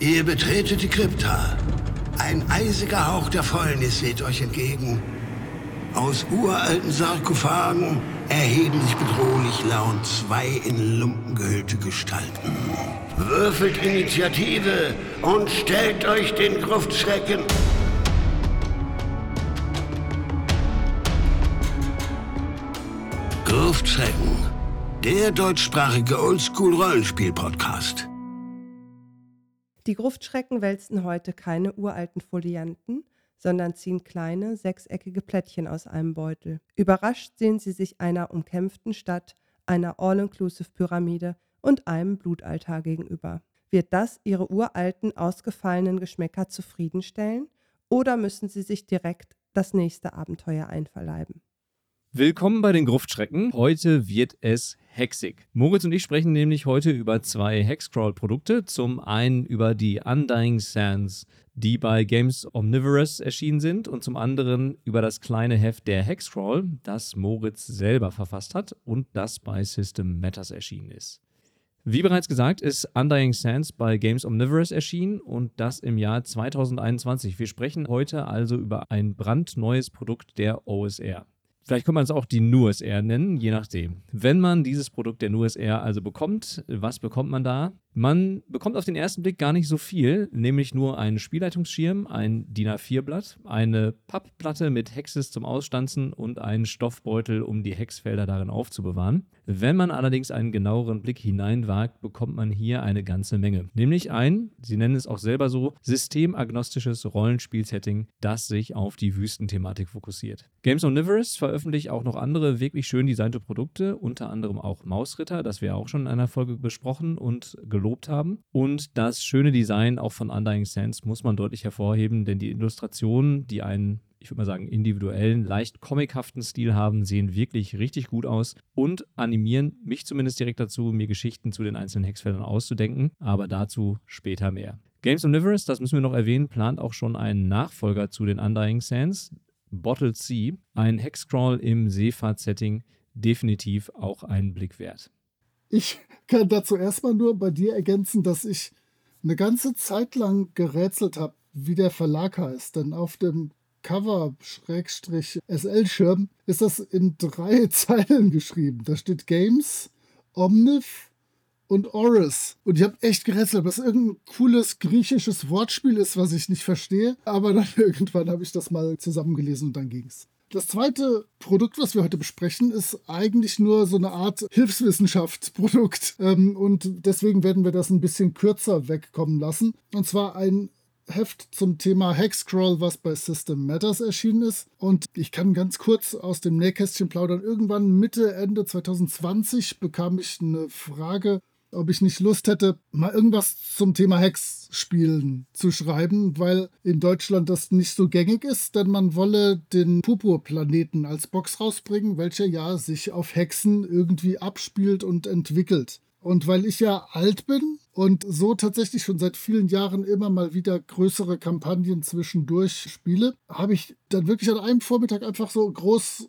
Ihr betretet die Krypta. Ein eisiger Hauch der Fäulnis weht euch entgegen. Aus uralten Sarkophagen erheben sich bedrohlich laut zwei in Lumpen gehüllte Gestalten. Würfelt Initiative und stellt euch den Gruftschrecken. Gruftschrecken, der deutschsprachige Oldschool-Rollenspiel-Podcast. Die Gruftschrecken wälzen heute keine uralten Folianten, sondern ziehen kleine, sechseckige Plättchen aus einem Beutel. Überrascht sehen sie sich einer umkämpften Stadt, einer All-Inclusive-Pyramide und einem Blutaltar gegenüber. Wird das ihre uralten, ausgefallenen Geschmäcker zufriedenstellen oder müssen sie sich direkt das nächste Abenteuer einverleiben? Willkommen bei den Gruftschrecken. Heute wird es hexig. Moritz und ich sprechen nämlich heute über zwei Hexcrawl-Produkte. Zum einen über die Undying Sands, die bei Games Omnivorous erschienen sind, und zum anderen über das kleine Heft der Hexcrawl, das Moritz selber verfasst hat und das bei System Matters erschienen ist. Wie bereits gesagt, ist Undying Sands bei Games Omnivorous erschienen und das im Jahr 2021. Wir sprechen heute also über ein brandneues Produkt der OSR. Vielleicht kann man es auch die NUSR nennen, je nachdem. Wenn man dieses Produkt der NUSR also bekommt, was bekommt man da? Man bekommt auf den ersten Blick gar nicht so viel, nämlich nur einen Spielleitungsschirm, ein DIN A4-Blatt, eine Pappplatte mit Hexes zum Ausstanzen und einen Stoffbeutel, um die Hexfelder darin aufzubewahren. Wenn man allerdings einen genaueren Blick hineinwagt, bekommt man hier eine ganze Menge. Nämlich ein, Sie nennen es auch selber so, systemagnostisches Rollenspielsetting, das sich auf die Wüstenthematik fokussiert. Games Omnivorous veröffentlicht auch noch andere wirklich schön designte Produkte, unter anderem auch Mausritter, das wir auch schon in einer Folge besprochen und gelobt haben. Und das schöne Design auch von Undying Sands muss man deutlich hervorheben, denn die Illustrationen, die einen ich würde mal sagen, individuellen, leicht comichaften Stil haben, sehen wirklich richtig gut aus und animieren mich zumindest direkt dazu, mir Geschichten zu den einzelnen Hexfeldern auszudenken, aber dazu später mehr. Games Omnivorous, das müssen wir noch erwähnen, plant auch schon einen Nachfolger zu den Undying Sands, Bottled Sea, ein Hexcrawl im Seefahrt-Setting, definitiv auch einen Blick wert. Ich kann dazu erstmal nur bei dir ergänzen, dass ich eine ganze Zeit lang gerätselt habe, wie der Verlag heißt. Denn auf dem Cover-SL-Schirm ist das in drei Zeilen geschrieben. Da steht Games, Omniv und Oris. Und ich habe echt gerätselt, ob das irgendein cooles griechisches Wortspiel ist, was ich nicht verstehe. Aber dann irgendwann habe ich das mal zusammengelesen und dann ging es. Das zweite Produkt, was wir heute besprechen, ist eigentlich nur so eine Art Hilfswissenschaftsprodukt. Ähm, und deswegen werden wir das ein bisschen kürzer wegkommen lassen. Und zwar ein Heft zum Thema Hexcrawl, was bei System Matters erschienen ist. Und ich kann ganz kurz aus dem Nähkästchen plaudern. Irgendwann Mitte, Ende 2020 bekam ich eine Frage ob ich nicht Lust hätte, mal irgendwas zum Thema Hex-Spielen zu schreiben, weil in Deutschland das nicht so gängig ist, denn man wolle den Purpur-Planeten als Box rausbringen, welcher ja sich auf Hexen irgendwie abspielt und entwickelt. Und weil ich ja alt bin und so tatsächlich schon seit vielen Jahren immer mal wieder größere Kampagnen zwischendurch spiele, habe ich dann wirklich an einem Vormittag einfach so groß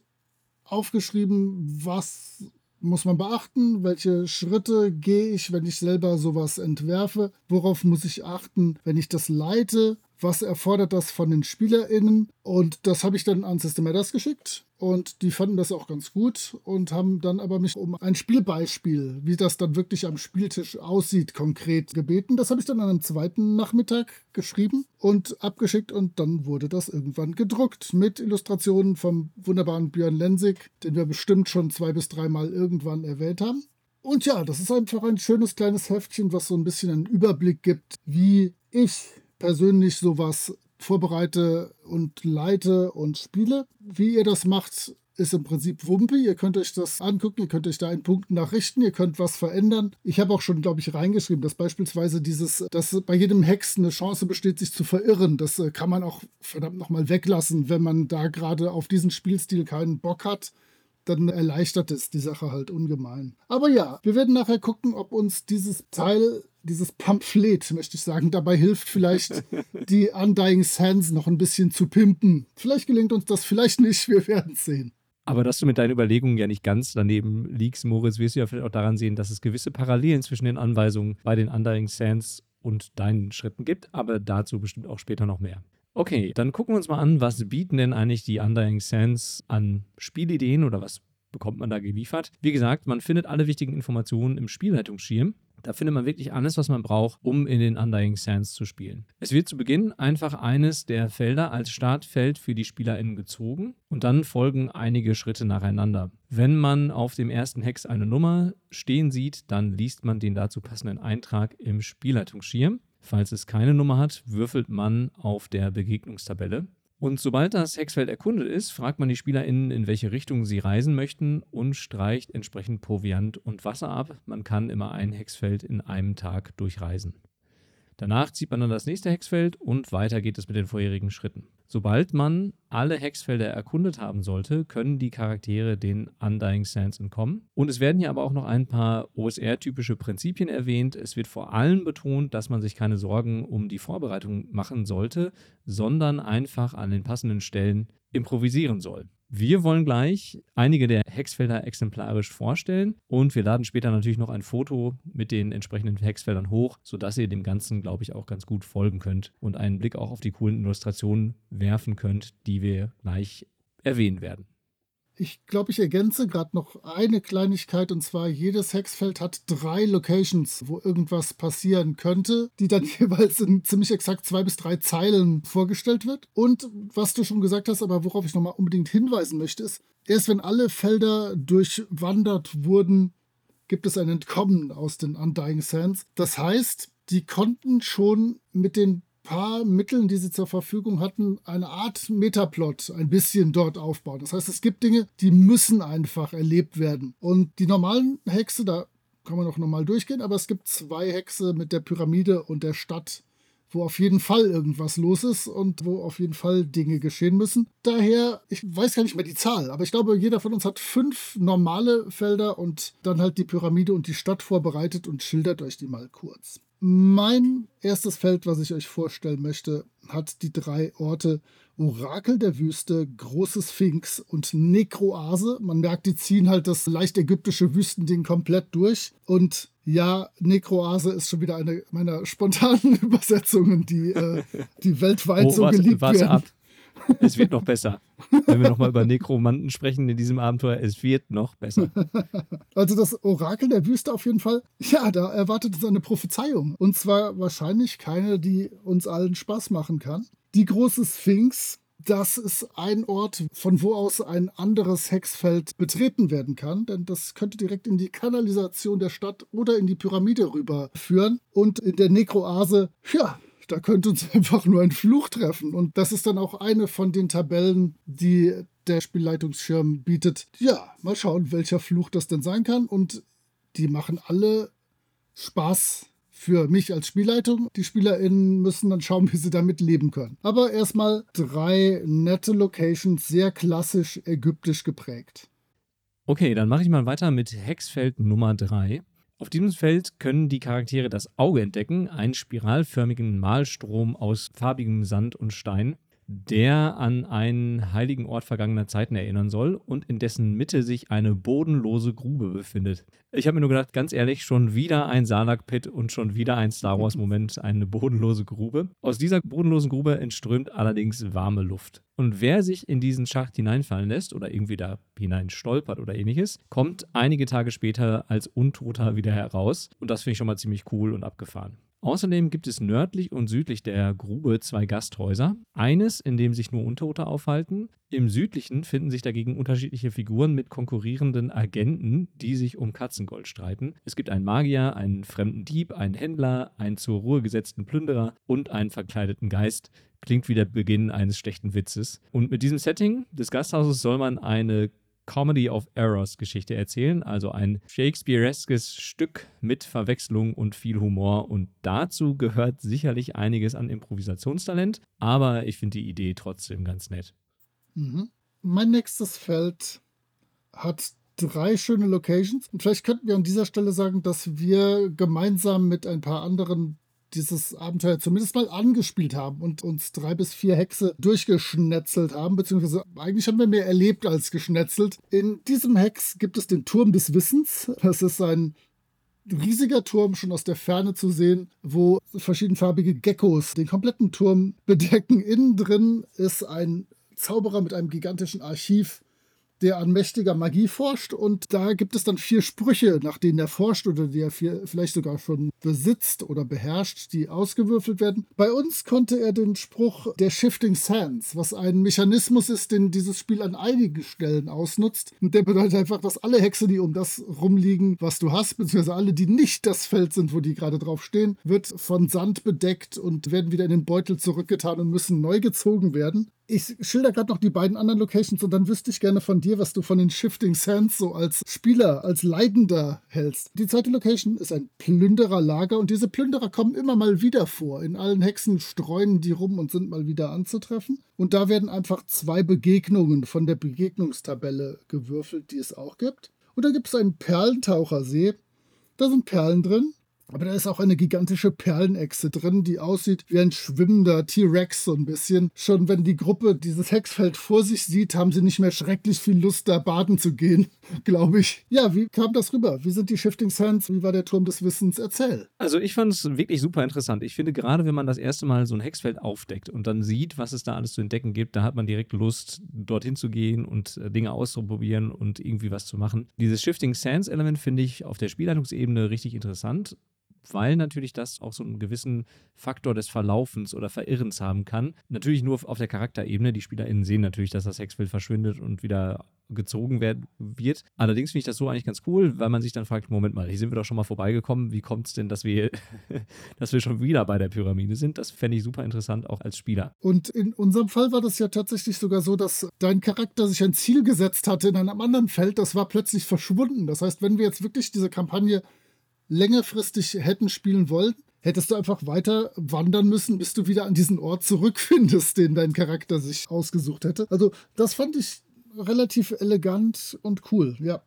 aufgeschrieben, was muss man beachten? Welche Schritte gehe ich, wenn ich selber sowas entwerfe? Worauf muss ich achten, wenn ich das leite? Was erfordert das von den SpielerInnen? Und das habe ich dann an Systematas geschickt und die fanden das auch ganz gut und haben dann aber mich um ein Spielbeispiel, wie das dann wirklich am Spieltisch aussieht, konkret gebeten. Das habe ich dann an einem zweiten Nachmittag geschrieben und abgeschickt und dann wurde das irgendwann gedruckt mit Illustrationen vom wunderbaren Björn Lensig, den wir bestimmt schon zwei bis dreimal irgendwann erwähnt haben. Und ja, das ist einfach ein schönes kleines Heftchen, was so ein bisschen einen Überblick gibt, wie ich persönlich sowas vorbereite und leite und spiele. Wie ihr das macht, ist im Prinzip Wumpe. Ihr könnt euch das angucken, ihr könnt euch da in Punkten nachrichten, ihr könnt was verändern. Ich habe auch schon, glaube ich, reingeschrieben, dass beispielsweise dieses, dass bei jedem Hex eine Chance besteht, sich zu verirren. Das äh, kann man auch verdammt nochmal weglassen, wenn man da gerade auf diesen Spielstil keinen Bock hat dann erleichtert es die Sache halt ungemein. Aber ja, wir werden nachher gucken, ob uns dieses Teil dieses Pamphlet, möchte ich sagen, dabei hilft vielleicht die Undying Sands noch ein bisschen zu pimpen. Vielleicht gelingt uns das, vielleicht nicht, wir werden es sehen. Aber dass du mit deinen Überlegungen ja nicht ganz daneben liegst, Moritz, wirst du ja vielleicht auch daran sehen, dass es gewisse Parallelen zwischen den Anweisungen bei den Undying Sands und deinen Schritten gibt, aber dazu bestimmt auch später noch mehr. Okay, dann gucken wir uns mal an, was bieten denn eigentlich die Undying Sands an Spielideen oder was bekommt man da geliefert. Wie gesagt, man findet alle wichtigen Informationen im Spielleitungsschirm. Da findet man wirklich alles, was man braucht, um in den Undying Sands zu spielen. Es wird zu Beginn einfach eines der Felder als Startfeld für die SpielerInnen gezogen und dann folgen einige Schritte nacheinander. Wenn man auf dem ersten Hex eine Nummer stehen sieht, dann liest man den dazu passenden Eintrag im Spielleitungsschirm. Falls es keine Nummer hat, würfelt man auf der Begegnungstabelle. Und sobald das Hexfeld erkundet ist, fragt man die SpielerInnen, in welche Richtung sie reisen möchten und streicht entsprechend Proviant und Wasser ab. Man kann immer ein Hexfeld in einem Tag durchreisen. Danach zieht man dann das nächste Hexfeld und weiter geht es mit den vorherigen Schritten. Sobald man alle Hexfelder erkundet haben sollte, können die Charaktere den Undying Sands entkommen. Und es werden hier aber auch noch ein paar OSR-typische Prinzipien erwähnt. Es wird vor allem betont, dass man sich keine Sorgen um die Vorbereitung machen sollte, sondern einfach an den passenden Stellen improvisieren soll. Wir wollen gleich einige der Hexfelder exemplarisch vorstellen und wir laden später natürlich noch ein Foto mit den entsprechenden Hexfeldern hoch, sodass ihr dem Ganzen, glaube ich, auch ganz gut folgen könnt und einen Blick auch auf die coolen Illustrationen werfen könnt, die wir gleich erwähnen werden. Ich glaube, ich ergänze gerade noch eine Kleinigkeit und zwar jedes Hexfeld hat drei Locations, wo irgendwas passieren könnte, die dann jeweils in ziemlich exakt zwei bis drei Zeilen vorgestellt wird. Und was du schon gesagt hast, aber worauf ich nochmal unbedingt hinweisen möchte, ist, erst wenn alle Felder durchwandert wurden, gibt es ein Entkommen aus den Undying Sands. Das heißt, die konnten schon mit den paar Mitteln, die sie zur Verfügung hatten, eine Art Metaplot ein bisschen dort aufbauen. Das heißt, es gibt Dinge, die müssen einfach erlebt werden. Und die normalen Hexe, da kann man auch nochmal durchgehen, aber es gibt zwei Hexe mit der Pyramide und der Stadt, wo auf jeden Fall irgendwas los ist und wo auf jeden Fall Dinge geschehen müssen. Daher, ich weiß gar nicht mehr die Zahl, aber ich glaube, jeder von uns hat fünf normale Felder und dann halt die Pyramide und die Stadt vorbereitet und schildert euch die mal kurz. Mein erstes Feld, was ich euch vorstellen möchte, hat die drei Orte Orakel der Wüste, Große Sphinx und Nekroase. Man merkt, die ziehen halt das leicht ägyptische Wüstending komplett durch. Und ja, Nekroase ist schon wieder eine meiner spontanen Übersetzungen, die, äh, die weltweit oh, so warte, geliebt warte werden. Ab. Es wird noch besser. Wenn wir nochmal über Nekromanten sprechen in diesem Abenteuer, es wird noch besser. Also das Orakel der Wüste auf jeden Fall, ja, da erwartet uns eine Prophezeiung. Und zwar wahrscheinlich keine, die uns allen Spaß machen kann. Die große Sphinx, das ist ein Ort, von wo aus ein anderes Hexfeld betreten werden kann, denn das könnte direkt in die Kanalisation der Stadt oder in die Pyramide rüberführen. Und in der Nekroase, ja, da könnte uns einfach nur ein Fluch treffen. Und das ist dann auch eine von den Tabellen, die der Spielleitungsschirm bietet. Ja, mal schauen, welcher Fluch das denn sein kann. Und die machen alle Spaß für mich als Spielleitung. Die SpielerInnen müssen dann schauen, wie sie damit leben können. Aber erstmal drei nette Locations, sehr klassisch ägyptisch geprägt. Okay, dann mache ich mal weiter mit Hexfeld Nummer 3. Auf diesem Feld können die Charaktere das Auge entdecken, einen spiralförmigen Malstrom aus farbigem Sand und Stein, der an einen heiligen Ort vergangener Zeiten erinnern soll und in dessen Mitte sich eine bodenlose Grube befindet. Ich habe mir nur gedacht, ganz ehrlich, schon wieder ein Salak-Pit und schon wieder ein Star Wars-Moment, eine bodenlose Grube. Aus dieser bodenlosen Grube entströmt allerdings warme Luft. Und wer sich in diesen Schacht hineinfallen lässt oder irgendwie da hinein stolpert oder ähnliches, kommt einige Tage später als Untoter wieder heraus. Und das finde ich schon mal ziemlich cool und abgefahren. Außerdem gibt es nördlich und südlich der Grube zwei Gasthäuser. Eines, in dem sich nur Untote aufhalten. Im südlichen finden sich dagegen unterschiedliche Figuren mit konkurrierenden Agenten, die sich um Katzengold streiten. Es gibt einen Magier, einen fremden Dieb, einen Händler, einen zur Ruhe gesetzten Plünderer und einen verkleideten Geist. Klingt wie der Beginn eines schlechten Witzes. Und mit diesem Setting des Gasthauses soll man eine Comedy of Errors Geschichte erzählen, also ein Shakespeareskes Stück mit Verwechslung und viel Humor. Und dazu gehört sicherlich einiges an Improvisationstalent, aber ich finde die Idee trotzdem ganz nett. Mhm. Mein nächstes Feld hat drei schöne Locations. Und vielleicht könnten wir an dieser Stelle sagen, dass wir gemeinsam mit ein paar anderen dieses Abenteuer zumindest mal angespielt haben und uns drei bis vier Hexe durchgeschnetzelt haben, beziehungsweise eigentlich haben wir mehr erlebt als geschnetzelt. In diesem Hex gibt es den Turm des Wissens. Das ist ein riesiger Turm schon aus der Ferne zu sehen, wo verschiedenfarbige Geckos den kompletten Turm bedecken. Innen drin ist ein Zauberer mit einem gigantischen Archiv der an mächtiger Magie forscht. Und da gibt es dann vier Sprüche, nach denen er forscht oder die er vielleicht sogar schon besitzt oder beherrscht, die ausgewürfelt werden. Bei uns konnte er den Spruch der Shifting Sands, was ein Mechanismus ist, den dieses Spiel an einigen Stellen ausnutzt. Und der bedeutet einfach, dass alle Hexe, die um das rumliegen, was du hast, beziehungsweise alle, die nicht das Feld sind, wo die gerade drauf stehen, wird von Sand bedeckt und werden wieder in den Beutel zurückgetan und müssen neu gezogen werden ich schilder gerade noch die beiden anderen Locations und dann wüsste ich gerne von dir, was du von den Shifting Sands so als Spieler, als Leidender hältst. Die zweite Location ist ein Plündererlager und diese Plünderer kommen immer mal wieder vor. In allen Hexen streuen die rum und sind mal wieder anzutreffen. Und da werden einfach zwei Begegnungen von der Begegnungstabelle gewürfelt, die es auch gibt. Und da gibt es einen Perlentauchersee. Da sind Perlen drin. Aber da ist auch eine gigantische Perlenechse drin, die aussieht wie ein schwimmender T-Rex so ein bisschen. Schon wenn die Gruppe dieses Hexfeld vor sich sieht, haben sie nicht mehr schrecklich viel Lust, da baden zu gehen, glaube ich. Ja, wie kam das rüber? Wie sind die Shifting Sands? Wie war der Turm des Wissens? Erzähl. Also ich fand es wirklich super interessant. Ich finde gerade, wenn man das erste Mal so ein Hexfeld aufdeckt und dann sieht, was es da alles zu entdecken gibt, da hat man direkt Lust, dorthin zu gehen und äh, Dinge auszuprobieren und irgendwie was zu machen. Dieses Shifting Sands Element finde ich auf der Spielleitungsebene richtig interessant weil natürlich das auch so einen gewissen Faktor des Verlaufens oder Verirrens haben kann. Natürlich nur auf der Charakterebene. Die SpielerInnen sehen natürlich, dass das Hexfeld verschwindet und wieder gezogen werden wird. Allerdings finde ich das so eigentlich ganz cool, weil man sich dann fragt, Moment mal, hier sind wir doch schon mal vorbeigekommen. Wie kommt es denn, dass wir, dass wir schon wieder bei der Pyramide sind? Das fände ich super interessant, auch als Spieler. Und in unserem Fall war das ja tatsächlich sogar so, dass dein Charakter sich ein Ziel gesetzt hatte in einem anderen Feld, das war plötzlich verschwunden. Das heißt, wenn wir jetzt wirklich diese Kampagne längerfristig hätten spielen wollen, hättest du einfach weiter wandern müssen, bis du wieder an diesen Ort zurückfindest, den dein Charakter sich ausgesucht hätte. Also das fand ich relativ elegant und cool, ja.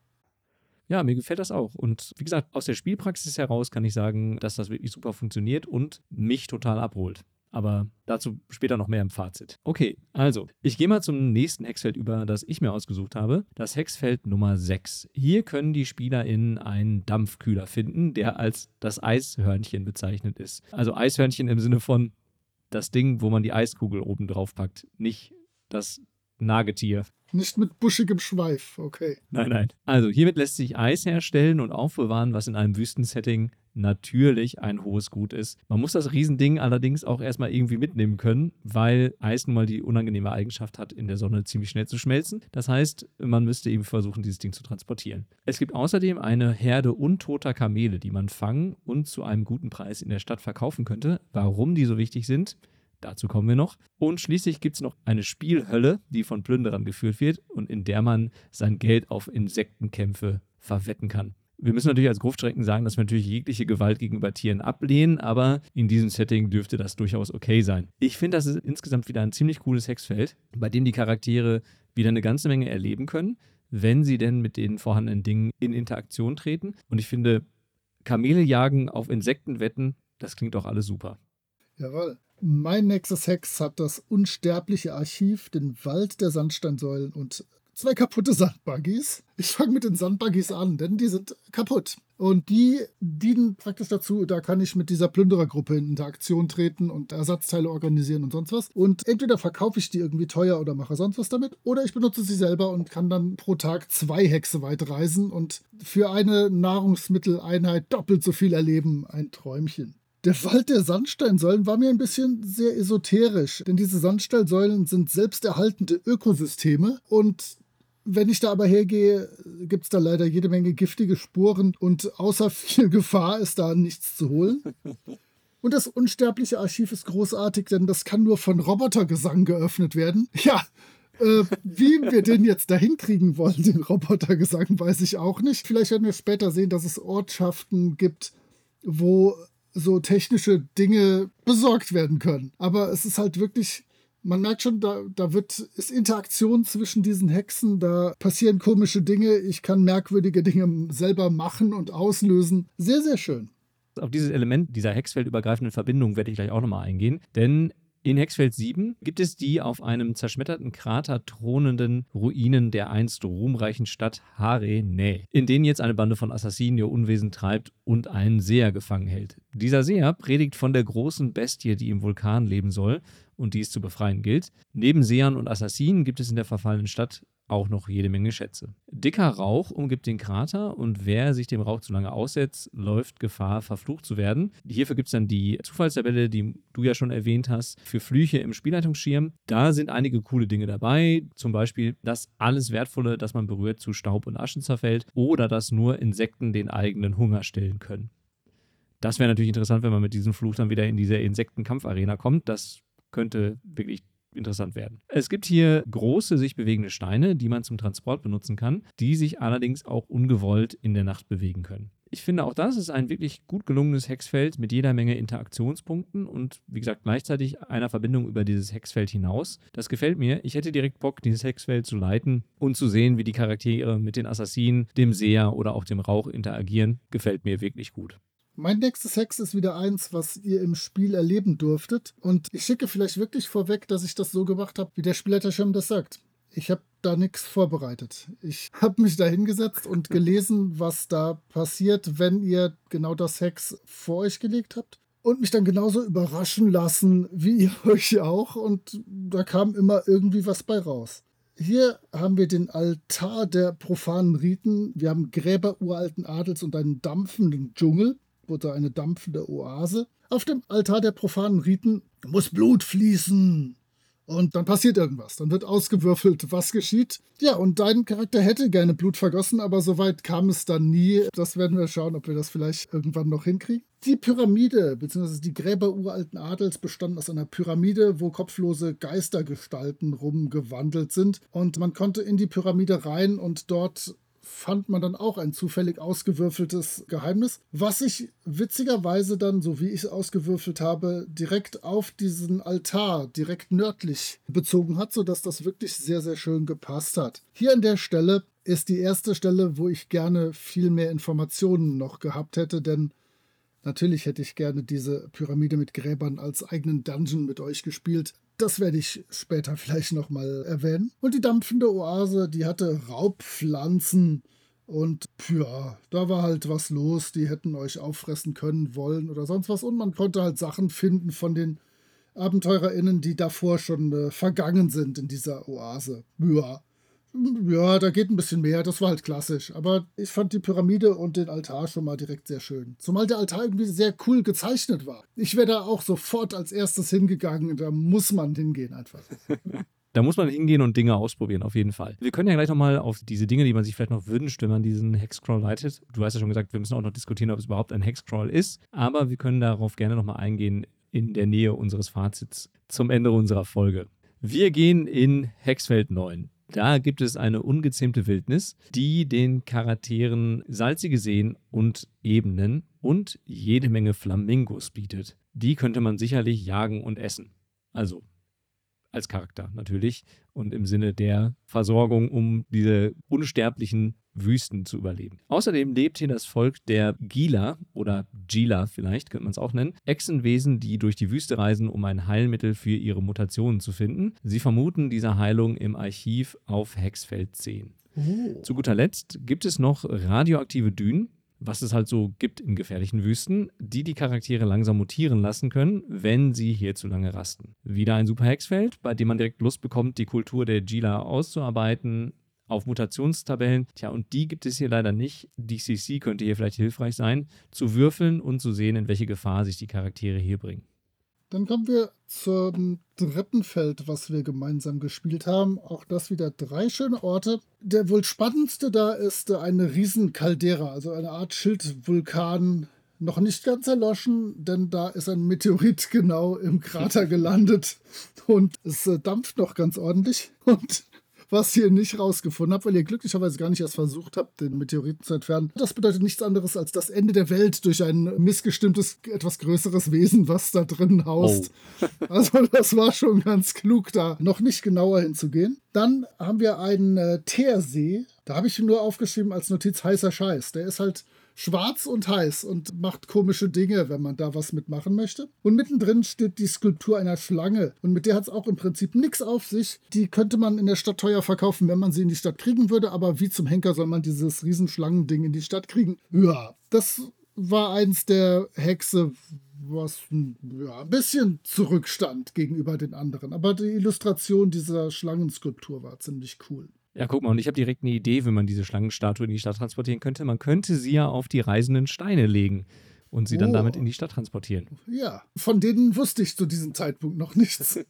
Ja, mir gefällt das auch. Und wie gesagt, aus der Spielpraxis heraus kann ich sagen, dass das wirklich super funktioniert und mich total abholt. Aber dazu später noch mehr im Fazit. Okay, also, ich gehe mal zum nächsten Hexfeld über, das ich mir ausgesucht habe. Das Hexfeld Nummer 6. Hier können die SpielerInnen einen Dampfkühler finden, der als das Eishörnchen bezeichnet ist. Also Eishörnchen im Sinne von das Ding, wo man die Eiskugel oben drauf packt, nicht das Nagetier. Nicht mit buschigem Schweif, okay. Nein, nein. Also hiermit lässt sich Eis herstellen und aufbewahren, was in einem Wüstensetting natürlich ein hohes Gut ist. Man muss das Riesending allerdings auch erstmal irgendwie mitnehmen können, weil Eis nun mal die unangenehme Eigenschaft hat, in der Sonne ziemlich schnell zu schmelzen. Das heißt, man müsste eben versuchen, dieses Ding zu transportieren. Es gibt außerdem eine Herde untoter Kamele, die man fangen und zu einem guten Preis in der Stadt verkaufen könnte. Warum die so wichtig sind, Dazu kommen wir noch. Und schließlich gibt es noch eine Spielhölle, die von Plünderern geführt wird und in der man sein Geld auf Insektenkämpfe verwetten kann. Wir müssen natürlich als Gruftschrecken sagen, dass wir natürlich jegliche Gewalt gegenüber Tieren ablehnen, aber in diesem Setting dürfte das durchaus okay sein. Ich finde, das ist insgesamt wieder ein ziemlich cooles Hexfeld, bei dem die Charaktere wieder eine ganze Menge erleben können, wenn sie denn mit den vorhandenen Dingen in Interaktion treten. Und ich finde, Kamele jagen auf Insekten wetten, das klingt doch alles super. Jawohl. Mein nächstes Hex hat das unsterbliche Archiv, den Wald der Sandsteinsäulen und zwei kaputte Sandbuggies. Ich fange mit den Sandbuggies an, denn die sind kaputt. Und die dienen praktisch dazu, da kann ich mit dieser Plünderergruppe in Interaktion treten und Ersatzteile organisieren und sonst was. Und entweder verkaufe ich die irgendwie teuer oder mache sonst was damit, oder ich benutze sie selber und kann dann pro Tag zwei Hexe weit reisen und für eine Nahrungsmitteleinheit doppelt so viel erleben. Ein Träumchen. Der Wald der Sandsteinsäulen war mir ein bisschen sehr esoterisch, denn diese Sandsteinsäulen sind selbsterhaltende Ökosysteme und wenn ich da aber hergehe, gibt es da leider jede Menge giftige Spuren und außer viel Gefahr ist da nichts zu holen. Und das unsterbliche Archiv ist großartig, denn das kann nur von Robotergesang geöffnet werden. Ja, äh, wie wir den jetzt dahin kriegen wollen, den Robotergesang, weiß ich auch nicht. Vielleicht werden wir später sehen, dass es Ortschaften gibt, wo so technische Dinge besorgt werden können. Aber es ist halt wirklich, man merkt schon, da, da wird, ist Interaktion zwischen diesen Hexen, da passieren komische Dinge, ich kann merkwürdige Dinge selber machen und auslösen. Sehr, sehr schön. Auf dieses Element dieser hexfeldübergreifenden Verbindung werde ich gleich auch nochmal eingehen, denn In Hexfeld 7 gibt es die auf einem zerschmetterten Krater thronenden Ruinen der einst ruhmreichen Stadt Hare-Ne, in denen jetzt eine Bande von Assassinen ihr Unwesen treibt und einen Seher gefangen hält. Dieser Seher predigt von der großen Bestie, die im Vulkan leben soll und die es zu befreien gilt. Neben Sehern und Assassinen gibt es in der verfallenen Stadt auch noch jede Menge Schätze. Dicker Rauch umgibt den Krater und wer sich dem Rauch zu lange aussetzt, läuft Gefahr, verflucht zu werden. Hierfür gibt es dann die Zufallstabelle, die du ja schon erwähnt hast, für Flüche im Spielleitungsschirm. Da sind einige coole Dinge dabei, zum Beispiel, dass alles Wertvolle, das man berührt, zu Staub und Aschen zerfällt oder dass nur Insekten den eigenen Hunger stillen können. Das wäre natürlich interessant, wenn man mit diesem Fluch dann wieder in diese Insektenkampfarena kommt. Das könnte wirklich interessant werden. Es gibt hier große, sich bewegende Steine, die man zum Transport benutzen kann, die sich allerdings auch ungewollt in der Nacht bewegen können. Ich finde auch das ist ein wirklich gut gelungenes Hexfeld mit jeder Menge Interaktionspunkten und wie gesagt gleichzeitig einer Verbindung über dieses Hexfeld hinaus. Das gefällt mir. Ich hätte direkt Bock, dieses Hexfeld zu leiten und zu sehen, wie die Charaktere mit den Assassinen, dem Seher oder auch dem Rauch interagieren. Gefällt mir wirklich gut. Mein nächstes Hex ist wieder eins, was ihr im Spiel erleben durftet. Und ich schicke vielleicht wirklich vorweg, dass ich das so gemacht habe, wie der Spielleiter schon das sagt. Ich habe da nichts vorbereitet. Ich habe mich da hingesetzt und gelesen, was da passiert, wenn ihr genau das Hex vor euch gelegt habt. Und mich dann genauso überraschen lassen, wie ihr euch auch. Und da kam immer irgendwie was bei raus. Hier haben wir den Altar der profanen Riten. Wir haben Gräber uralten Adels und einen dampfenden Dschungel oder eine dampfende Oase. Auf dem Altar der profanen Riten muss Blut fließen. Und dann passiert irgendwas. Dann wird ausgewürfelt, was geschieht. Ja, und dein Charakter hätte gerne Blut vergossen, aber soweit kam es dann nie. Das werden wir schauen, ob wir das vielleicht irgendwann noch hinkriegen. Die Pyramide, beziehungsweise die Gräber uralten Adels bestanden aus einer Pyramide, wo kopflose Geistergestalten rumgewandelt sind. Und man konnte in die Pyramide rein und dort fand man dann auch ein zufällig ausgewürfeltes Geheimnis, was sich witzigerweise dann, so wie ich es ausgewürfelt habe, direkt auf diesen Altar, direkt nördlich bezogen hat, sodass das wirklich sehr, sehr schön gepasst hat. Hier an der Stelle ist die erste Stelle, wo ich gerne viel mehr Informationen noch gehabt hätte, denn Natürlich hätte ich gerne diese Pyramide mit Gräbern als eigenen Dungeon mit euch gespielt. Das werde ich später vielleicht nochmal erwähnen. Und die dampfende Oase, die hatte Raubpflanzen. Und ja, da war halt was los. Die hätten euch auffressen können, wollen oder sonst was. Und man konnte halt Sachen finden von den AbenteurerInnen, die davor schon äh, vergangen sind in dieser Oase. Ja, ja, da geht ein bisschen mehr. Das war halt klassisch. Aber ich fand die Pyramide und den Altar schon mal direkt sehr schön. Zumal der Altar irgendwie sehr cool gezeichnet war. Ich wäre da auch sofort als erstes hingegangen. Da muss man hingehen einfach. Da muss man hingehen und Dinge ausprobieren, auf jeden Fall. Wir können ja gleich nochmal auf diese Dinge, die man sich vielleicht noch wünscht, wenn man diesen Hexcrawl leitet. Du hast ja schon gesagt, wir müssen auch noch diskutieren, ob es überhaupt ein Hexcrawl ist. Aber wir können darauf gerne nochmal eingehen in der Nähe unseres Fazits zum Ende unserer Folge. Wir gehen in Hexfeld 9. Da gibt es eine ungezähmte Wildnis, die den Charakteren salzige Seen und Ebenen und jede Menge Flamingos bietet. Die könnte man sicherlich jagen und essen. Also als Charakter natürlich und im Sinne der Versorgung, um diese unsterblichen Wüsten zu überleben. Außerdem lebt hier das Volk der Gila oder Gila vielleicht, könnte man es auch nennen. Echsenwesen, die durch die Wüste reisen, um ein Heilmittel für ihre Mutationen zu finden. Sie vermuten diese Heilung im Archiv auf Hexfeld 10. Oh. Zu guter Letzt gibt es noch radioaktive Dünen, was es halt so gibt in gefährlichen Wüsten, die die Charaktere langsam mutieren lassen können, wenn sie hier zu lange rasten. Wieder ein super Hexfeld, bei dem man direkt Lust bekommt, die Kultur der Gila auszuarbeiten, auf Mutationstabellen. Tja, und die gibt es hier leider nicht. DCC könnte hier vielleicht hilfreich sein, zu würfeln und zu sehen, in welche Gefahr sich die Charaktere hier bringen. Dann kommen wir zum dritten Feld, was wir gemeinsam gespielt haben. Auch das wieder drei schöne Orte. Der wohl spannendste da ist eine Riesenkaldera, also eine Art Schildvulkan. Noch nicht ganz erloschen, denn da ist ein Meteorit genau im Krater gelandet und es äh, dampft noch ganz ordentlich. Und was ihr nicht rausgefunden habt, weil ihr glücklicherweise gar nicht erst versucht habt, den Meteoriten zu entfernen. Das bedeutet nichts anderes als das Ende der Welt durch ein missgestimmtes, etwas größeres Wesen, was da drin haust. Oh. Also das war schon ganz klug, da noch nicht genauer hinzugehen. Dann haben wir einen äh, Teersee. Da habe ich nur aufgeschrieben als Notiz heißer Scheiß. Der ist halt schwarz und heiß und macht komische Dinge, wenn man da was mitmachen möchte. Und mittendrin steht die Skulptur einer Schlange. Und mit der hat es auch im Prinzip nichts auf sich. Die könnte man in der Stadt teuer verkaufen, wenn man sie in die Stadt kriegen würde. Aber wie zum Henker soll man dieses Riesenschlangending in die Stadt kriegen? Ja, das war eins der Hexe, was ja, ein bisschen zurückstand gegenüber den anderen. Aber die Illustration dieser Schlangenskulptur war ziemlich cool. Ja, guck mal, und ich habe direkt eine Idee, wenn man diese Schlangenstatue in die Stadt transportieren könnte. Man könnte sie ja auf die reisenden Steine legen und sie dann Oh. damit in die Stadt transportieren. Ja, von denen wusste ich zu diesem Zeitpunkt noch nichts.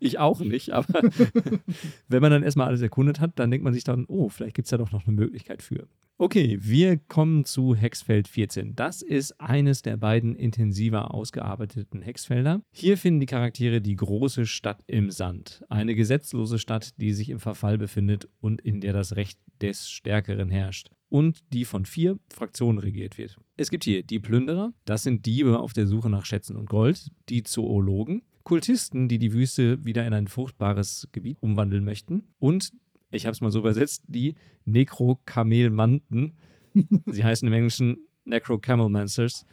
Ich auch nicht, aber wenn man dann erstmal alles erkundet hat, dann denkt man sich dann, oh, vielleicht gibt es ja doch noch eine Möglichkeit für. Okay, wir kommen zu Hexfeld 14. Das ist eines der beiden intensiver ausgearbeiteten Hexfelder. Hier finden die Charaktere die große Stadt im Sand. Eine gesetzlose Stadt, die sich im Verfall befindet und in der das Recht des Stärkeren herrscht. Und die von vier Fraktionen regiert wird. Es gibt hier die Plünderer, das sind Diebe auf der Suche nach Schätzen und Gold, die Zoologen, Kultisten, die die Wüste wieder in ein fruchtbares Gebiet umwandeln möchten und ich habe es mal so übersetzt, die Necrocamelmanten. Sie heißen im Englischen Necrocamelmancers.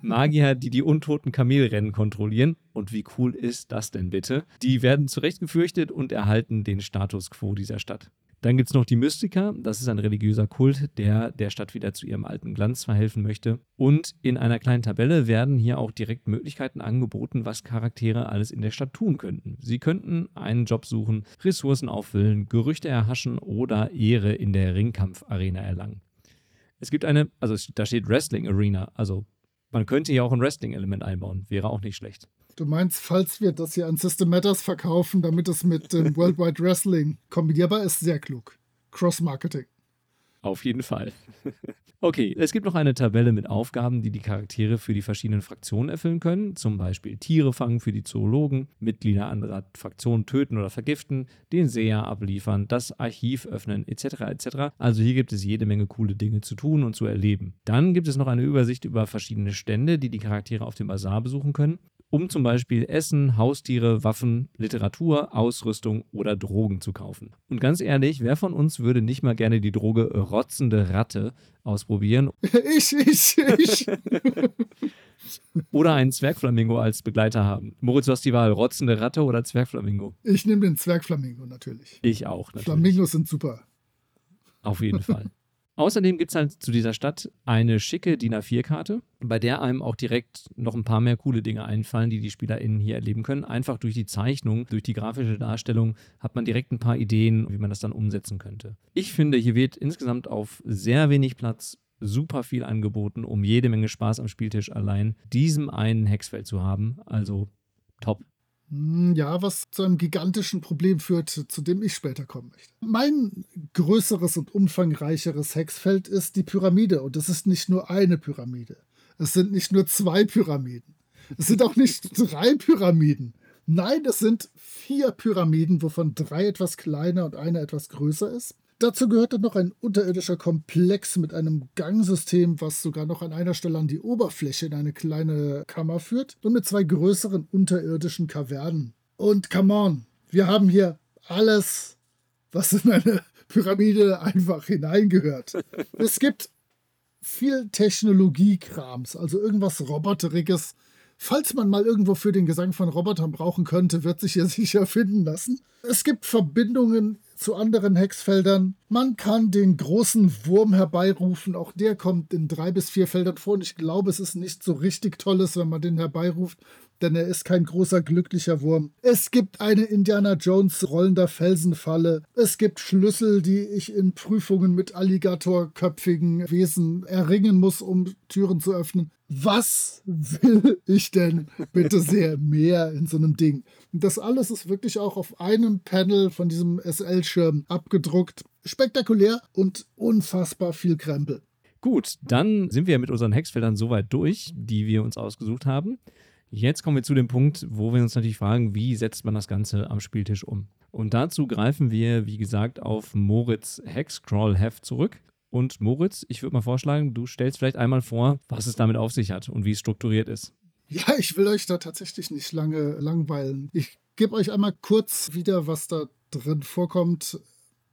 Magier, die die untoten Kamelrennen kontrollieren. Und wie cool ist das denn bitte? Die werden zurecht gefürchtet und erhalten den Status quo dieser Stadt. Dann gibt es noch die Mystiker. Das ist ein religiöser Kult, der der Stadt wieder zu ihrem alten Glanz verhelfen möchte. Und in einer kleinen Tabelle werden hier auch direkt Möglichkeiten angeboten, was Charaktere alles in der Stadt tun könnten. Sie könnten einen Job suchen, Ressourcen auffüllen, Gerüchte erhaschen oder Ehre in der Ringkampfarena erlangen. Es gibt eine, also da steht Wrestling Arena, also man könnte hier auch ein Wrestling-Element einbauen, wäre auch nicht schlecht. Du meinst, falls wir das hier an System Matters verkaufen, damit es mit dem Worldwide Wrestling kombinierbar ist, sehr klug. Cross-Marketing. Auf jeden Fall. Okay, es gibt noch eine Tabelle mit Aufgaben, die die Charaktere für die verschiedenen Fraktionen erfüllen können. Zum Beispiel Tiere fangen für die Zoologen, Mitglieder anderer Fraktionen töten oder vergiften, den Seher abliefern, das Archiv öffnen, etc. etc. Also hier gibt es jede Menge coole Dinge zu tun und zu erleben. Dann gibt es noch eine Übersicht über verschiedene Stände, die die Charaktere auf dem Bazar besuchen können um zum Beispiel Essen, Haustiere, Waffen, Literatur, Ausrüstung oder Drogen zu kaufen. Und ganz ehrlich, wer von uns würde nicht mal gerne die Droge rotzende Ratte ausprobieren Ich, ich, ich. oder einen Zwergflamingo als Begleiter haben? Moritz, du hast die Wahl, rotzende Ratte oder Zwergflamingo? Ich nehme den Zwergflamingo natürlich. Ich auch, natürlich. Flamingos sind super. Auf jeden Fall. Außerdem gibt es halt zu dieser Stadt eine schicke DIN A4-Karte, bei der einem auch direkt noch ein paar mehr coole Dinge einfallen, die die SpielerInnen hier erleben können. Einfach durch die Zeichnung, durch die grafische Darstellung hat man direkt ein paar Ideen, wie man das dann umsetzen könnte. Ich finde, hier wird insgesamt auf sehr wenig Platz super viel angeboten, um jede Menge Spaß am Spieltisch allein diesem einen Hexfeld zu haben. Also top. Hm, Ja, was zu einem gigantischen Problem führt, zu dem ich später kommen möchte. Mein größeres und umfangreicheres Hexfeld ist die Pyramide. Und es ist nicht nur eine Pyramide. Es sind nicht nur zwei Pyramiden. Es sind auch nicht drei Pyramiden. Nein, es sind vier Pyramiden, wovon drei etwas kleiner und eine etwas größer ist. Dazu gehört dann noch ein unterirdischer Komplex mit einem Gangsystem, was sogar noch an einer Stelle an die Oberfläche in eine kleine Kammer führt und mit zwei größeren unterirdischen Kavernen. Und come on, wir haben hier alles, was in eine Pyramide einfach hineingehört. es gibt viel Technologiekrams, also irgendwas Roboteriges. Falls man mal irgendwo für den Gesang von Robotern brauchen könnte, wird sich hier sicher finden lassen. Es gibt Verbindungen zu anderen Hexfeldern. Man kann den großen Wurm herbeirufen. Auch der kommt in drei bis vier Feldern vor. Und ich glaube, es ist nicht so richtig tolles, wenn man den herbeiruft, denn er ist kein großer glücklicher Wurm. Es gibt eine Indiana Jones rollender Felsenfalle. Es gibt Schlüssel, die ich in Prüfungen mit alligatorköpfigen Wesen erringen muss, um Türen zu öffnen. Was will ich denn bitte sehr mehr in so einem Ding? Und das alles ist wirklich auch auf einem Panel von diesem SL-Schirm abgedruckt. Spektakulär und unfassbar viel Krempel. Gut, dann sind wir mit unseren Hexfeldern soweit durch, die wir uns ausgesucht haben. Jetzt kommen wir zu dem Punkt, wo wir uns natürlich fragen, wie setzt man das Ganze am Spieltisch um? Und dazu greifen wir, wie gesagt, auf Moritz Hexcrawl-Heft zurück. Und Moritz, ich würde mal vorschlagen, du stellst vielleicht einmal vor, was es damit auf sich hat und wie es strukturiert ist. Ja, ich will euch da tatsächlich nicht lange langweilen. Ich gebe euch einmal kurz wieder, was da drin vorkommt.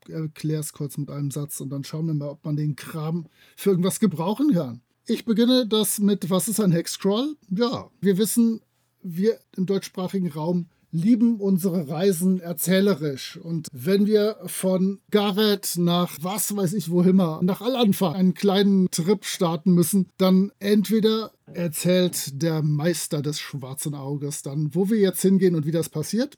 erkläre es kurz mit einem Satz und dann schauen wir mal, ob man den Kram für irgendwas gebrauchen kann. Ich beginne das mit, was ist ein Hexcrawl? Ja, wir wissen, wir im deutschsprachigen Raum lieben unsere Reisen erzählerisch. Und wenn wir von Gareth nach was weiß ich wo immer, nach Al-Anfa einen kleinen Trip starten müssen, dann entweder erzählt der Meister des schwarzen Auges dann, wo wir jetzt hingehen und wie das passiert.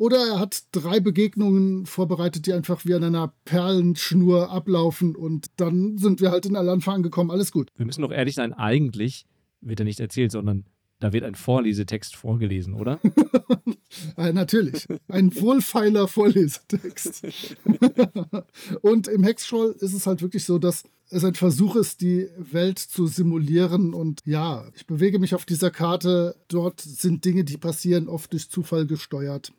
Oder er hat drei Begegnungen vorbereitet, die einfach wie an einer Perlenschnur ablaufen und dann sind wir halt in Al-Anfa angekommen, alles gut. Wir müssen doch ehrlich sein, eigentlich wird er nicht erzählt, sondern da wird ein Vorlesetext vorgelesen, oder? äh, natürlich. Ein wohlfeiler Vorlesetext. und im Hexcrawl ist es halt wirklich so, dass es ein Versuch ist, die Welt zu simulieren. Und ja, ich bewege mich auf dieser Karte. Dort sind Dinge, die passieren, oft durch Zufall gesteuert.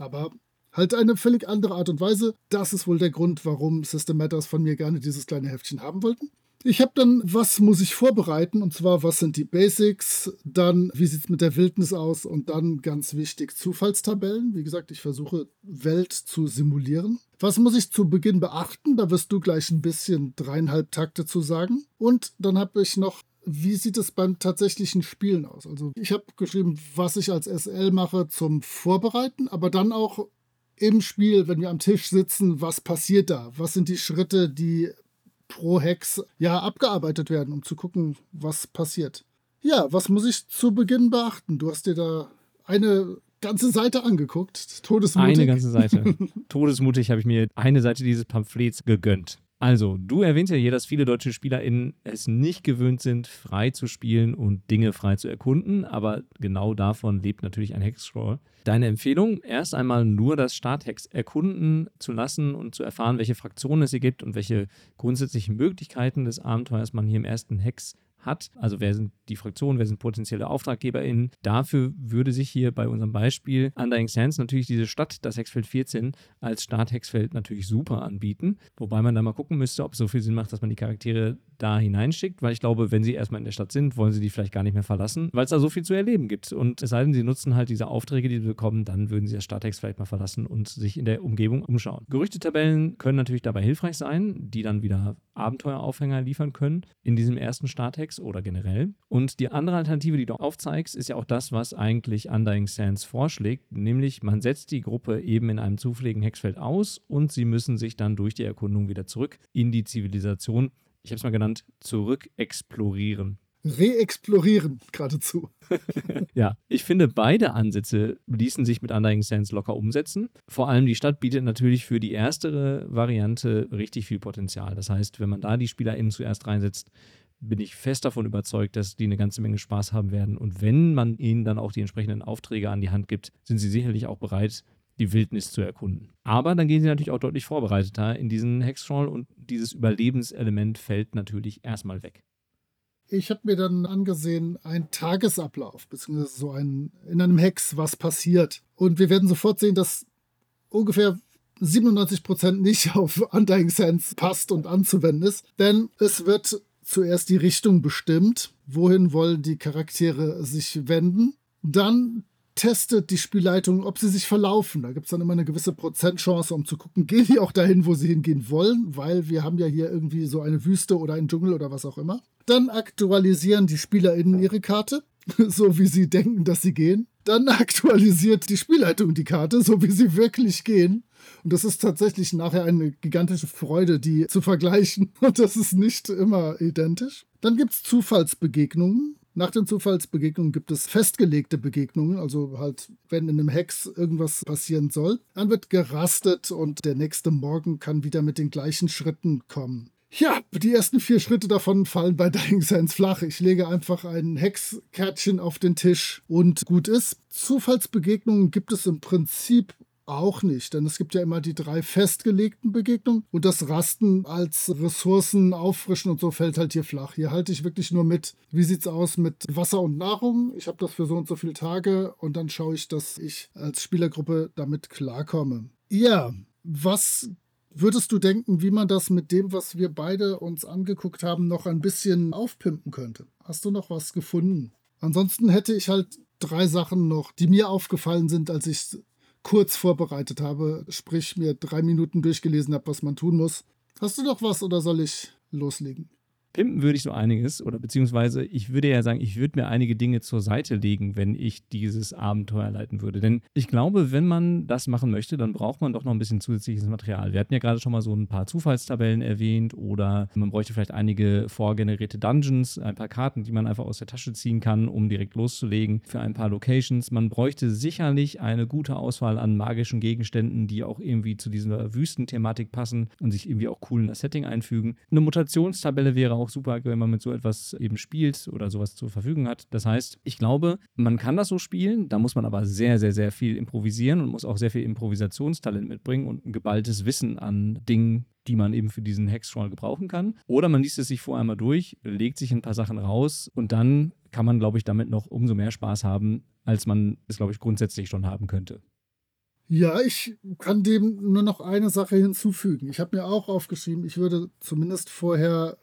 Aber halt eine völlig andere Art und Weise. Das ist wohl der Grund, warum System Matters von mir gerne dieses kleine Heftchen haben wollten. Ich habe dann, was muss ich vorbereiten? Und zwar, was sind die Basics? Dann, wie sieht es mit der Wildnis aus? Und dann, ganz wichtig, Zufallstabellen. Wie gesagt, ich versuche, Welt zu simulieren. Was muss ich zu Beginn beachten? Da wirst du gleich ein bisschen dreieinhalb Takte zu sagen. Und dann habe ich noch wie sieht es beim tatsächlichen Spielen aus? Also ich habe geschrieben, was ich als SL mache zum Vorbereiten, aber dann auch im Spiel, wenn wir am Tisch sitzen, was passiert da? Was sind die Schritte, die pro Hex ja abgearbeitet werden, um zu gucken, was passiert. Ja, was muss ich zu Beginn beachten? Du hast dir da eine ganze Seite angeguckt. Todesmutig. Eine ganze Seite. Todesmutig habe ich mir eine Seite dieses Pamphlets gegönnt. Also, du erwähnst ja hier, dass viele deutsche SpielerInnen es nicht gewöhnt sind, frei zu spielen und Dinge frei zu erkunden, aber genau davon lebt natürlich ein Hexcrawl. Deine Empfehlung, erst einmal nur das Starthex erkunden zu lassen und zu erfahren, welche Fraktionen es hier gibt und welche grundsätzlichen Möglichkeiten des Abenteuers man hier im ersten Hex hat. Also wer sind die Fraktionen, wer sind potenzielle AuftraggeberInnen. Dafür würde sich hier bei unserem Beispiel Undying Sands natürlich diese Stadt, das Hexfeld 14, als Starthexfeld natürlich super anbieten. Wobei man da mal gucken müsste, ob es so viel Sinn macht, dass man die Charaktere da hineinschickt, weil ich glaube, wenn sie erstmal in der Stadt sind, wollen sie die vielleicht gar nicht mehr verlassen, weil es da so viel zu erleben gibt. Und es sei denn, sie nutzen halt diese Aufträge, die sie bekommen, dann würden sie das Starttext vielleicht mal verlassen und sich in der Umgebung umschauen. Gerüchtetabellen können natürlich dabei hilfreich sein, die dann wieder Abenteueraufhänger liefern können in diesem ersten Starttext oder generell. Und die andere Alternative, die du aufzeigst, ist ja auch das, was eigentlich Undying Sands vorschlägt, nämlich man setzt die Gruppe eben in einem zufälligen Hexfeld aus und sie müssen sich dann durch die Erkundung wieder zurück in die Zivilisation ich habe es mal genannt, zurückexplorieren. Reexplorieren geradezu. ja, ich finde, beide Ansätze ließen sich mit Undying Sands locker umsetzen. Vor allem die Stadt bietet natürlich für die erstere Variante richtig viel Potenzial. Das heißt, wenn man da die SpielerInnen zuerst reinsetzt, bin ich fest davon überzeugt, dass die eine ganze Menge Spaß haben werden. Und wenn man ihnen dann auch die entsprechenden Aufträge an die Hand gibt, sind sie sicherlich auch bereit, die Wildnis zu erkunden. Aber dann gehen sie natürlich auch deutlich vorbereiteter in diesen Hexcrawl und dieses Überlebenselement fällt natürlich erstmal weg. Ich habe mir dann angesehen, ein Tagesablauf, beziehungsweise so ein, in einem Hex, was passiert. Und wir werden sofort sehen, dass ungefähr 97% nicht auf Undying Sands passt und anzuwenden ist. Denn es wird zuerst die Richtung bestimmt, wohin wollen die Charaktere sich wenden. Dann testet die Spielleitung, ob sie sich verlaufen. Da gibt es dann immer eine gewisse Prozentchance, um zu gucken, gehen die auch dahin, wo sie hingehen wollen, weil wir haben ja hier irgendwie so eine Wüste oder einen Dschungel oder was auch immer. Dann aktualisieren die SpielerInnen ihre Karte, so wie sie denken, dass sie gehen. Dann aktualisiert die Spielleitung die Karte, so wie sie wirklich gehen. Und das ist tatsächlich nachher eine gigantische Freude, die zu vergleichen. Und das ist nicht immer identisch. Dann gibt es Zufallsbegegnungen. Nach den Zufallsbegegnungen gibt es festgelegte Begegnungen, also halt, wenn in einem Hex irgendwas passieren soll. Dann wird gerastet und der nächste Morgen kann wieder mit den gleichen Schritten kommen. Ja, die ersten vier Schritte davon fallen bei Dying Sands flach. Ich lege einfach ein Hexkärtchen auf den Tisch und gut ist. Zufallsbegegnungen gibt es im Prinzip auch nicht, denn es gibt ja immer die drei festgelegten Begegnungen und das Rasten als Ressourcen auffrischen und so fällt halt hier flach. Hier halte ich wirklich nur mit, wie sieht es aus mit Wasser und Nahrung. Ich habe das für so und so viele Tage und dann schaue ich, dass ich als Spielergruppe damit klarkomme. Ja, was würdest du denken, wie man das mit dem, was wir beide uns angeguckt haben, noch ein bisschen aufpimpen könnte? Hast du noch was gefunden? Ansonsten hätte ich halt drei Sachen noch, die mir aufgefallen sind, als ich kurz vorbereitet habe, sprich mir drei Minuten durchgelesen habe, was man tun muss. Hast du noch was oder soll ich loslegen? Pimpen würde ich so einiges, oder beziehungsweise ich würde ja sagen, ich würde mir einige Dinge zur Seite legen, wenn ich dieses Abenteuer leiten würde. Denn ich glaube, wenn man das machen möchte, dann braucht man doch noch ein bisschen zusätzliches Material. Wir hatten ja gerade schon mal so ein paar Zufallstabellen erwähnt oder man bräuchte vielleicht einige vorgenerierte Dungeons, ein paar Karten, die man einfach aus der Tasche ziehen kann, um direkt loszulegen für ein paar Locations. Man bräuchte sicherlich eine gute Auswahl an magischen Gegenständen, die auch irgendwie zu dieser Wüstenthematik passen und sich irgendwie auch cool in das Setting einfügen. Eine Mutationstabelle wäre auch super, wenn man mit so etwas eben spielt oder sowas zur Verfügung hat. Das heißt, ich glaube, man kann das so spielen, da muss man aber sehr, sehr, sehr viel improvisieren und muss auch sehr viel Improvisationstalent mitbringen und ein geballtes Wissen an Dingen, die man eben für diesen Hexcrawl gebrauchen kann. Oder man liest es sich vorher mal durch, legt sich ein paar Sachen raus und dann kann man, glaube ich, damit noch umso mehr Spaß haben, als man es, glaube ich, grundsätzlich schon haben könnte. Ja, ich kann dem nur noch eine Sache hinzufügen. Ich habe mir auch aufgeschrieben, ich würde zumindest vorher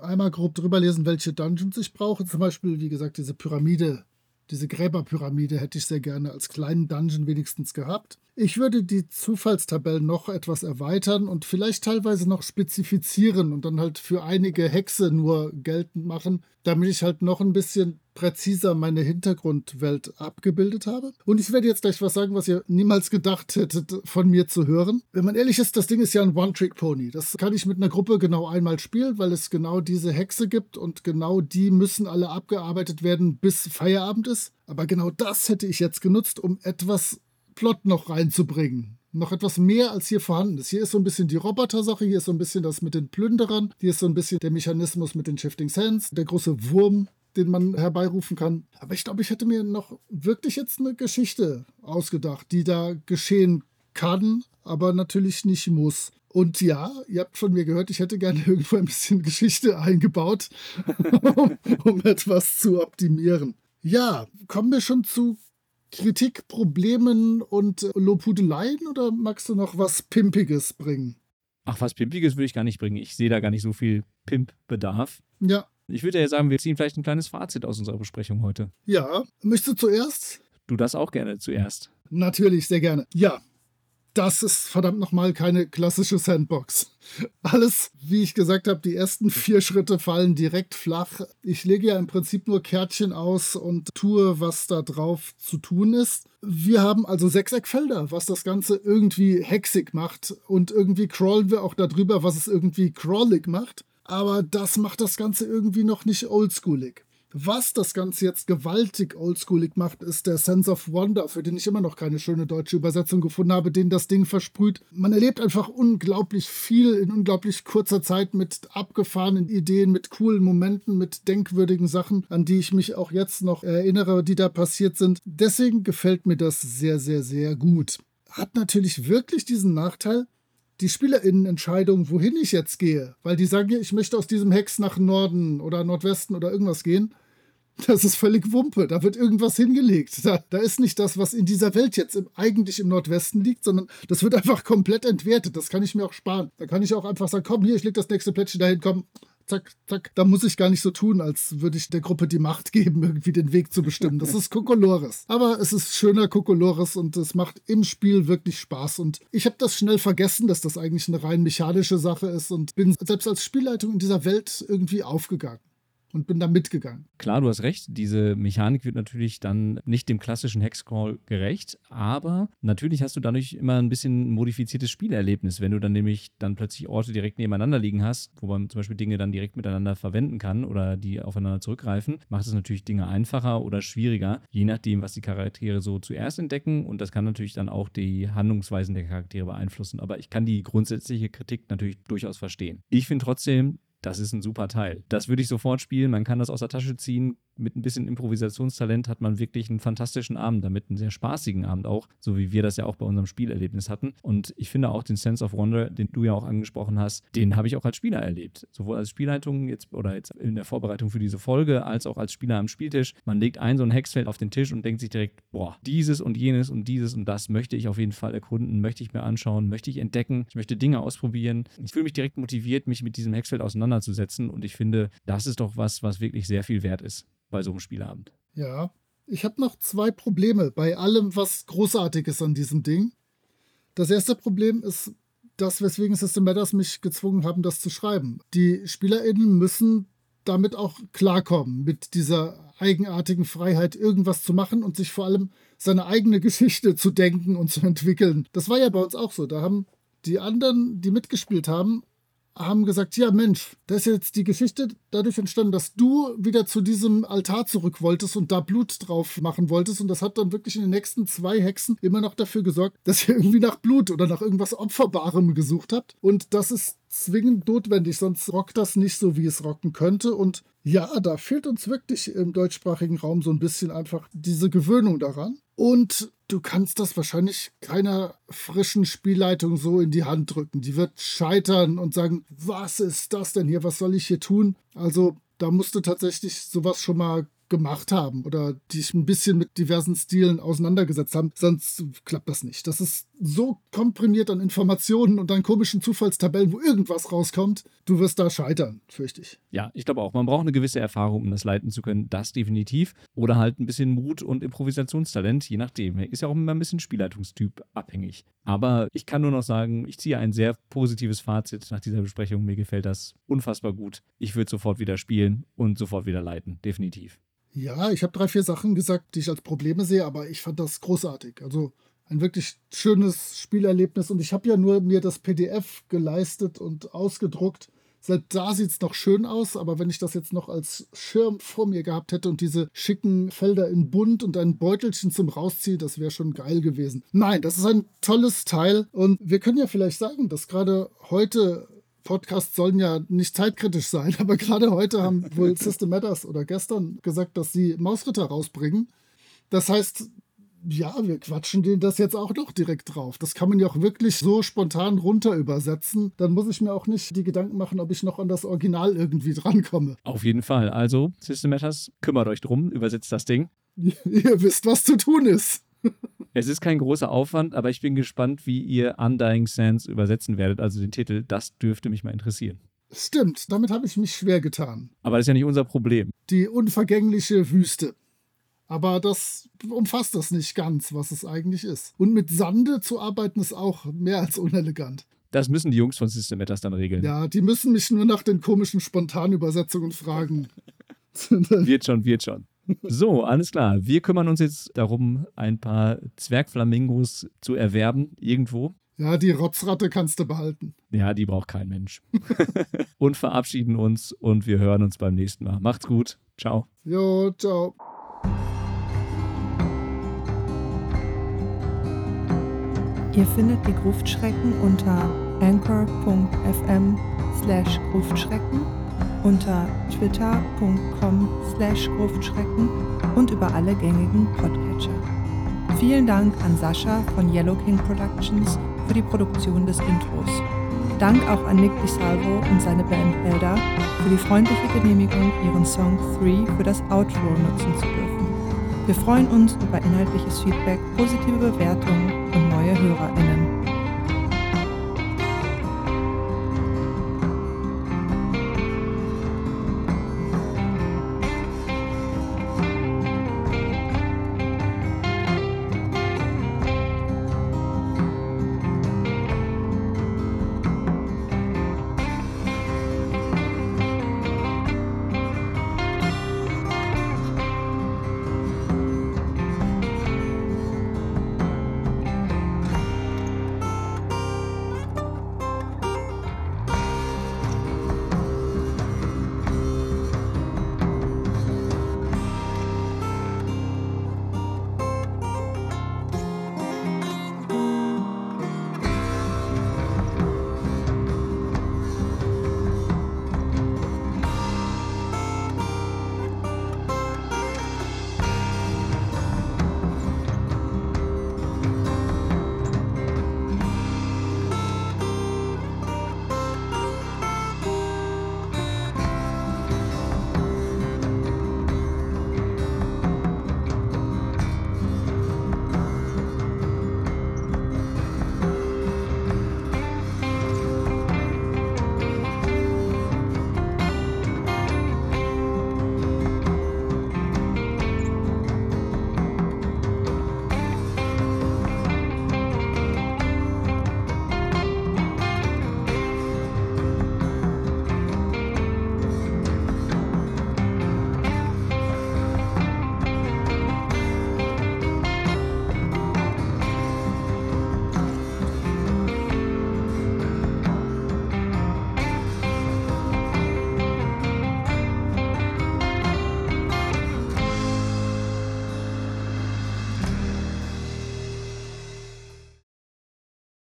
einmal grob drüber lesen, welche Dungeons ich brauche. Zum Beispiel, wie gesagt, diese Pyramide, diese Gräberpyramide hätte ich sehr gerne als kleinen Dungeon wenigstens gehabt. Ich würde die Zufallstabellen noch etwas erweitern und vielleicht teilweise noch spezifizieren und dann halt für einige Hexe nur geltend machen, damit ich halt noch ein bisschen präziser meine Hintergrundwelt abgebildet habe. Und ich werde jetzt gleich was sagen, was ihr niemals gedacht hättet, von mir zu hören. Wenn man ehrlich ist, das Ding ist ja ein One-Trick-Pony. Das kann ich mit einer Gruppe genau einmal spielen, weil es genau diese Hexe gibt und genau die müssen alle abgearbeitet werden, bis Feierabend ist. Aber genau das hätte ich jetzt genutzt, um etwas Plot noch reinzubringen noch etwas mehr als hier vorhanden ist. Hier ist so ein bisschen die Roboter-Sache, hier ist so ein bisschen das mit den Plünderern, hier ist so ein bisschen der Mechanismus mit den Shifting Sands, der große Wurm, den man herbeirufen kann. Aber ich glaube, ich hätte mir noch wirklich jetzt eine Geschichte ausgedacht, die da geschehen kann, aber natürlich nicht muss. Und ja, ihr habt von mir gehört, ich hätte gerne irgendwo ein bisschen Geschichte eingebaut, um, um etwas zu optimieren. Ja, kommen wir schon zu Kritik, Problemen und Lobhudeleien oder magst du noch was Pimpiges bringen? Ach, was Pimpiges würde ich gar nicht bringen. Ich sehe da gar nicht so viel Pimp-Bedarf. Ja. Ich würde ja sagen, wir ziehen vielleicht ein kleines Fazit aus unserer Besprechung heute. Ja. Möchtest du zuerst? Du das auch gerne zuerst. Natürlich, sehr gerne. Ja, das ist verdammt nochmal keine klassische Sandbox. Alles, wie ich gesagt habe, die ersten vier Schritte fallen direkt flach. Ich lege ja im Prinzip nur Kärtchen aus und tue, was da drauf zu tun ist. Wir haben also Sechseckfelder, was das Ganze irgendwie hexig macht. Und irgendwie crawlen wir auch darüber, was es irgendwie crawlig macht. Aber das macht das Ganze irgendwie noch nicht oldschoolig. Was das Ganze jetzt gewaltig oldschoolig macht, ist der Sense of Wonder, für den ich immer noch keine schöne deutsche Übersetzung gefunden habe, den das Ding versprüht. Man erlebt einfach unglaublich viel in unglaublich kurzer Zeit mit abgefahrenen Ideen, mit coolen Momenten, mit denkwürdigen Sachen, an die ich mich auch jetzt noch erinnere, die da passiert sind. Deswegen gefällt mir das sehr, sehr, sehr gut. Hat natürlich wirklich diesen Nachteil, die SpielerInnen-Entscheidung, wohin ich jetzt gehe, weil die sagen, ich möchte aus diesem Hex nach Norden oder Nordwesten oder irgendwas gehen, das ist völlig Wumpe. Da wird irgendwas hingelegt. Da, da ist nicht das, was in dieser Welt jetzt im, eigentlich im Nordwesten liegt, sondern das wird einfach komplett entwertet. Das kann ich mir auch sparen. Da kann ich auch einfach sagen, komm, hier, ich leg das nächste Plättchen dahin, komm, zack, zack. Da muss ich gar nicht so tun, als würde ich der Gruppe die Macht geben, irgendwie den Weg zu bestimmen. Das ist Kokolores. Aber es ist schöner Kokolores und es macht im Spiel wirklich Spaß. Und ich habe das schnell vergessen, dass das eigentlich eine rein mechanische Sache ist und bin selbst als Spielleitung in dieser Welt irgendwie aufgegangen und bin da mitgegangen. Klar, du hast recht. Diese Mechanik wird natürlich dann nicht dem klassischen Hexcrawl gerecht, aber natürlich hast du dadurch immer ein bisschen modifiziertes Spielerlebnis, wenn du dann nämlich dann plötzlich Orte direkt nebeneinander liegen hast, wo man zum Beispiel Dinge dann direkt miteinander verwenden kann oder die aufeinander zurückgreifen, macht es natürlich Dinge einfacher oder schwieriger, je nachdem, was die Charaktere so zuerst entdecken und das kann natürlich dann auch die Handlungsweisen der Charaktere beeinflussen. Aber ich kann die grundsätzliche Kritik natürlich durchaus verstehen. Ich finde trotzdem, das ist ein super Teil. Das würde ich sofort spielen. Man kann das aus der Tasche ziehen, mit ein bisschen Improvisationstalent hat man wirklich einen fantastischen Abend damit, einen sehr spaßigen Abend auch, so wie wir das ja auch bei unserem Spielerlebnis hatten. Und ich finde auch den Sense of Wonder, den du ja auch angesprochen hast, den habe ich auch als Spieler erlebt. Sowohl als Spielleitung jetzt oder jetzt in der Vorbereitung für diese Folge, als auch als Spieler am Spieltisch. Man legt ein so ein Hexfeld auf den Tisch und denkt sich direkt, boah, dieses und jenes und dieses und das möchte ich auf jeden Fall erkunden, möchte ich mir anschauen, möchte ich entdecken, ich möchte Dinge ausprobieren. Ich fühle mich direkt motiviert, mich mit diesem Hexfeld auseinanderzusetzen und ich finde, das ist doch was, was wirklich sehr viel wert ist bei so einem Spielabend. Ja, Ich habe noch zwei Probleme bei allem, was großartig ist an diesem Ding. Das erste Problem ist das, weswegen System Matters mich gezwungen haben, das zu schreiben. Die SpielerInnen müssen damit auch klarkommen, mit dieser eigenartigen Freiheit, irgendwas zu machen und sich vor allem seine eigene Geschichte zu denken und zu entwickeln. Das war ja bei uns auch so. Da haben die anderen, die mitgespielt haben, haben gesagt, ja Mensch, da ist jetzt die Geschichte dadurch entstanden, dass du wieder zu diesem Altar zurück wolltest und da Blut drauf machen wolltest. Und das hat dann wirklich in den nächsten zwei Hexen immer noch dafür gesorgt, dass ihr irgendwie nach Blut oder nach irgendwas Opferbarem gesucht habt. Und das ist zwingend notwendig, sonst rockt das nicht so, wie es rocken könnte. Und ja, da fehlt uns wirklich im deutschsprachigen Raum so ein bisschen einfach diese Gewöhnung daran. Und du kannst das wahrscheinlich keiner frischen Spielleitung so in die Hand drücken. Die wird scheitern und sagen, was ist das denn hier? Was soll ich hier tun? Also da musst du tatsächlich sowas schon mal gemacht haben oder dich ein bisschen mit diversen Stilen auseinandergesetzt haben, sonst klappt das nicht. Das ist so komprimiert an Informationen und an komischen Zufallstabellen, wo irgendwas rauskommt, du wirst da scheitern, fürchte ich. Ja, ich glaube auch. Man braucht eine gewisse Erfahrung, um das leiten zu können. Das definitiv. Oder halt ein bisschen Mut und Improvisationstalent, je nachdem. Ist ja auch immer ein bisschen Spielleitungstyp abhängig. Aber ich kann nur noch sagen, ich ziehe ein sehr positives Fazit nach dieser Besprechung. Mir gefällt das unfassbar gut. Ich würde sofort wieder spielen und sofort wieder leiten. Definitiv. Ja, ich habe drei, vier Sachen gesagt, die ich als Probleme sehe, aber ich fand das großartig. Also ein wirklich schönes Spielerlebnis und ich habe ja nur mir das PDF geleistet und ausgedruckt. Selbst da sieht es noch schön aus, aber wenn ich das jetzt noch als Schirm vor mir gehabt hätte und diese schicken Felder in bunt und ein Beutelchen zum Rausziehen, das wäre schon geil gewesen. Nein, das ist ein tolles Teil und wir können ja vielleicht sagen, dass gerade heute Podcasts sollen ja nicht zeitkritisch sein, aber gerade heute haben wohl System Matters oder gestern gesagt, dass sie Mausritter rausbringen. Das heißt, ja, wir quatschen denen das jetzt auch noch direkt drauf. Das kann man ja auch wirklich so spontan runter übersetzen. Dann muss ich mir auch nicht die Gedanken machen, ob ich noch an das Original irgendwie drankomme. Auf jeden Fall. Also, System Matters, kümmert euch drum, übersetzt das Ding. Ihr wisst, was zu tun ist. Es ist kein großer Aufwand, aber ich bin gespannt, wie ihr Undying Sands übersetzen werdet, also den Titel. Das dürfte mich mal interessieren. Stimmt, damit habe ich mich schwer getan. Aber das ist ja nicht unser Problem. Die unvergängliche Wüste. Aber das umfasst das nicht ganz, was es eigentlich ist. Und mit Sande zu arbeiten ist auch mehr als unelegant. Das müssen die Jungs von System Matters dann regeln. Ja, die müssen mich nur nach den komischen Spontanübersetzungen fragen. wird schon, wird schon. So, alles klar. Wir kümmern uns jetzt darum, ein paar Zwergflamingos zu erwerben, irgendwo. Ja, die Rotzratte kannst du behalten. Ja, die braucht kein Mensch. und verabschieden uns und wir hören uns beim nächsten Mal. Macht's gut. Ciao. Jo, ciao. Ihr findet die Gruftschrecken unter anchor.fm slash Gruftschrecken unter twitter.com slash Gruftschrecken und über alle gängigen Podcatcher. Vielen Dank an Sascha von Yellow King Productions für die Produktion des Intros. Dank auch an Nick DiSalvo und seine Band Elder für die freundliche Genehmigung, ihren Song 3 für das Outro nutzen zu dürfen. Wir freuen uns über inhaltliches Feedback, positive Bewertungen und neue HörerInnen.